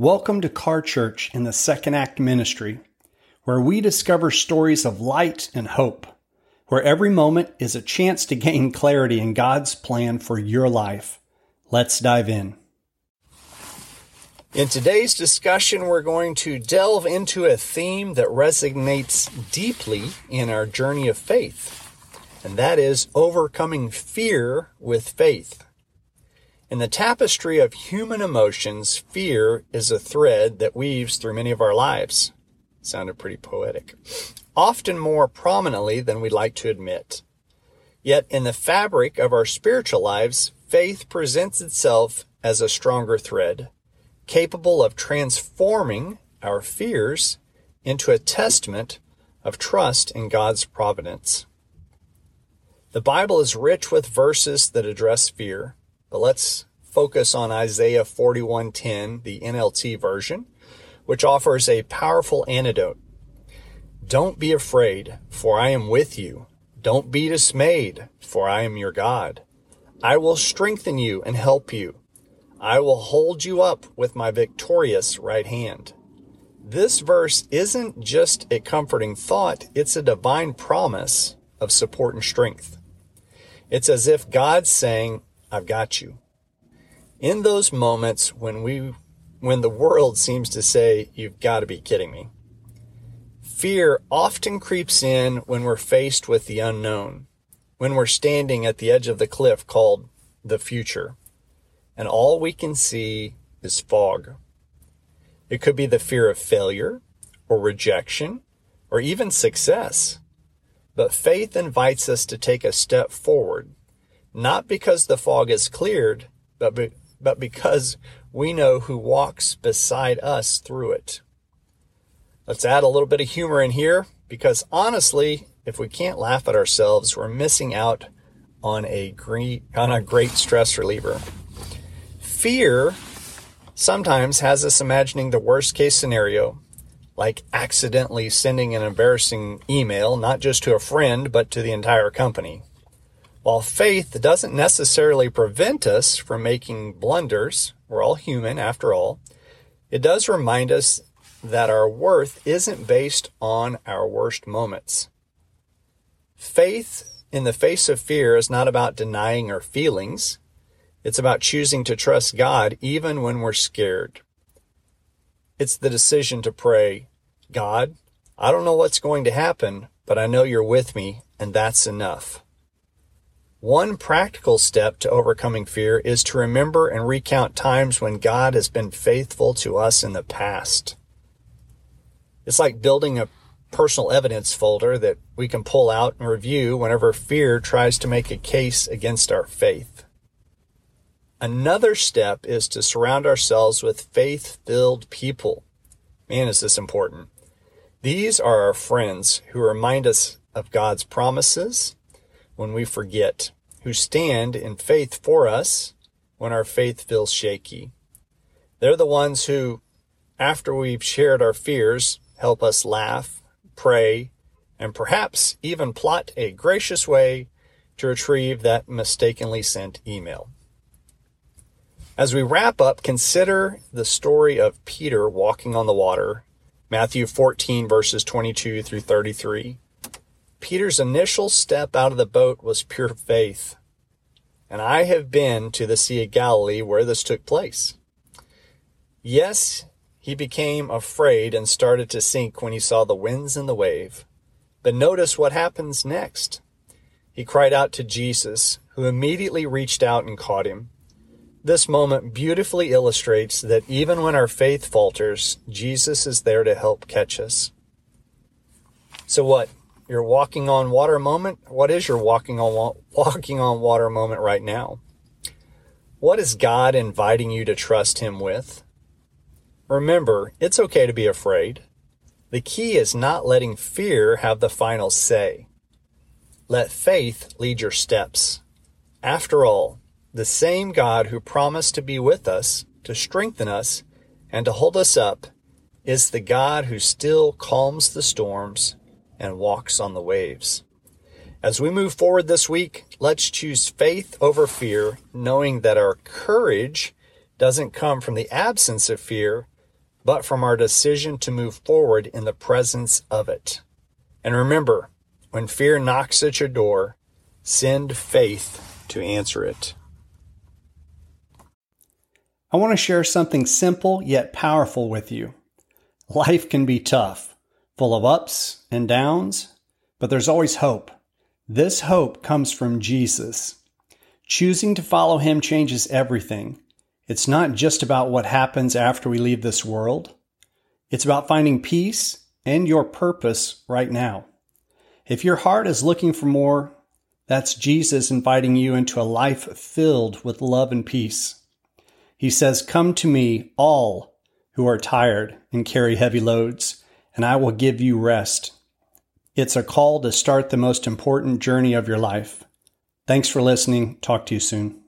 Welcome to Car Church in the Second Act Ministry, where we discover stories of light and hope, where every moment is a chance to gain clarity in God's plan for your life. Let's dive in. In today's discussion, we're going to delve into a theme that resonates deeply in our journey of faith, and that is overcoming fear with faith. In the tapestry of human emotions, fear is a thread that weaves through many of our lives. Sounded pretty poetic. Often more prominently than we'd like to admit. Yet in the fabric of our spiritual lives, faith presents itself as a stronger thread, capable of transforming our fears into a testament of trust in God's providence. The Bible is rich with verses that address fear, but let's focus on Isaiah 41:10, the NLT version, which offers a powerful antidote. Don't be afraid, for I am with you. Don't be dismayed, for I am your God. I will strengthen you and help you. I will hold you up with my victorious right hand. This verse isn't just a comforting thought, it's a divine promise of support and strength. It's as if God's saying, I've got you. In those moments when we when the world seems to say, you've got to be kidding me. Fear often creeps in when we're faced with the unknown, when we're standing at the edge of the cliff called the future, and all we can see is fog. It could be the fear of failure or rejection or even success. But faith invites us to take a step forward, not because the fog is cleared, but, be, but because we know who walks beside us through it. Let's add a little bit of humor in here because honestly, if we can't laugh at ourselves, we're missing out on a great, on a great stress reliever. Fear sometimes has us imagining the worst case scenario like accidentally sending an embarrassing email, not just to a friend, but to the entire company. While faith doesn't necessarily prevent us from making blunders, we're all human after all, it does remind us that our worth isn't based on our worst moments. Faith in the face of fear is not about denying our feelings. It's about choosing to trust God even when we're scared. It's the decision to pray, God, I don't know what's going to happen, but I know you're with me, and that's enough. One practical step to overcoming fear is to remember and recount times when God has been faithful to us in the past. It's like building a personal evidence folder that we can pull out and review whenever fear tries to make a case against our faith. Another step is to surround ourselves with faith filled people. Man, is this important. These are our friends who remind us of God's promises when we forget, who stand in faith for us when our faith feels shaky. They're the ones who, after we've shared our fears, help us laugh, pray, and perhaps even plot a gracious way to retrieve that mistakenly sent email. As we wrap up, consider the story of Peter walking on the water, Matthew 14, verses 22 through 33. Peter's initial step out of the boat was pure faith. And I have been to the Sea of Galilee where this took place. Yes, he became afraid and started to sink when he saw the winds and the wave. But notice what happens next. He cried out to Jesus, who immediately reached out and caught him. This moment beautifully illustrates that even when our faith falters, Jesus is there to help catch us. So what? Your walking on water moment? What is your walking on walking on water moment right now? What is God inviting you to trust him with? Remember, it's okay to be afraid. The key is not letting fear have the final say. Let faith lead your steps. After all, the same God who promised to be with us, to strengthen us, and to hold us up is the God who still calms the storms and walks on the waves. As we move forward this week, let's choose faith over fear, knowing that our courage doesn't come from the absence of fear, but from our decision to move forward in the presence of it. And remember, when fear knocks at your door, send faith to answer it. I want to share something simple yet powerful with you. Life can be tough, full of ups and downs, but there's always hope. This hope comes from Jesus. Choosing to follow him changes everything. It's not just about what happens after we leave this world. It's about finding peace and your purpose right now. If your heart is looking for more, that's Jesus inviting you into a life filled with love and peace. He says, Come to me, all who are tired and carry heavy loads, and I will give you rest. It's a call to start the most important journey of your life. Thanks for listening. Talk to you soon.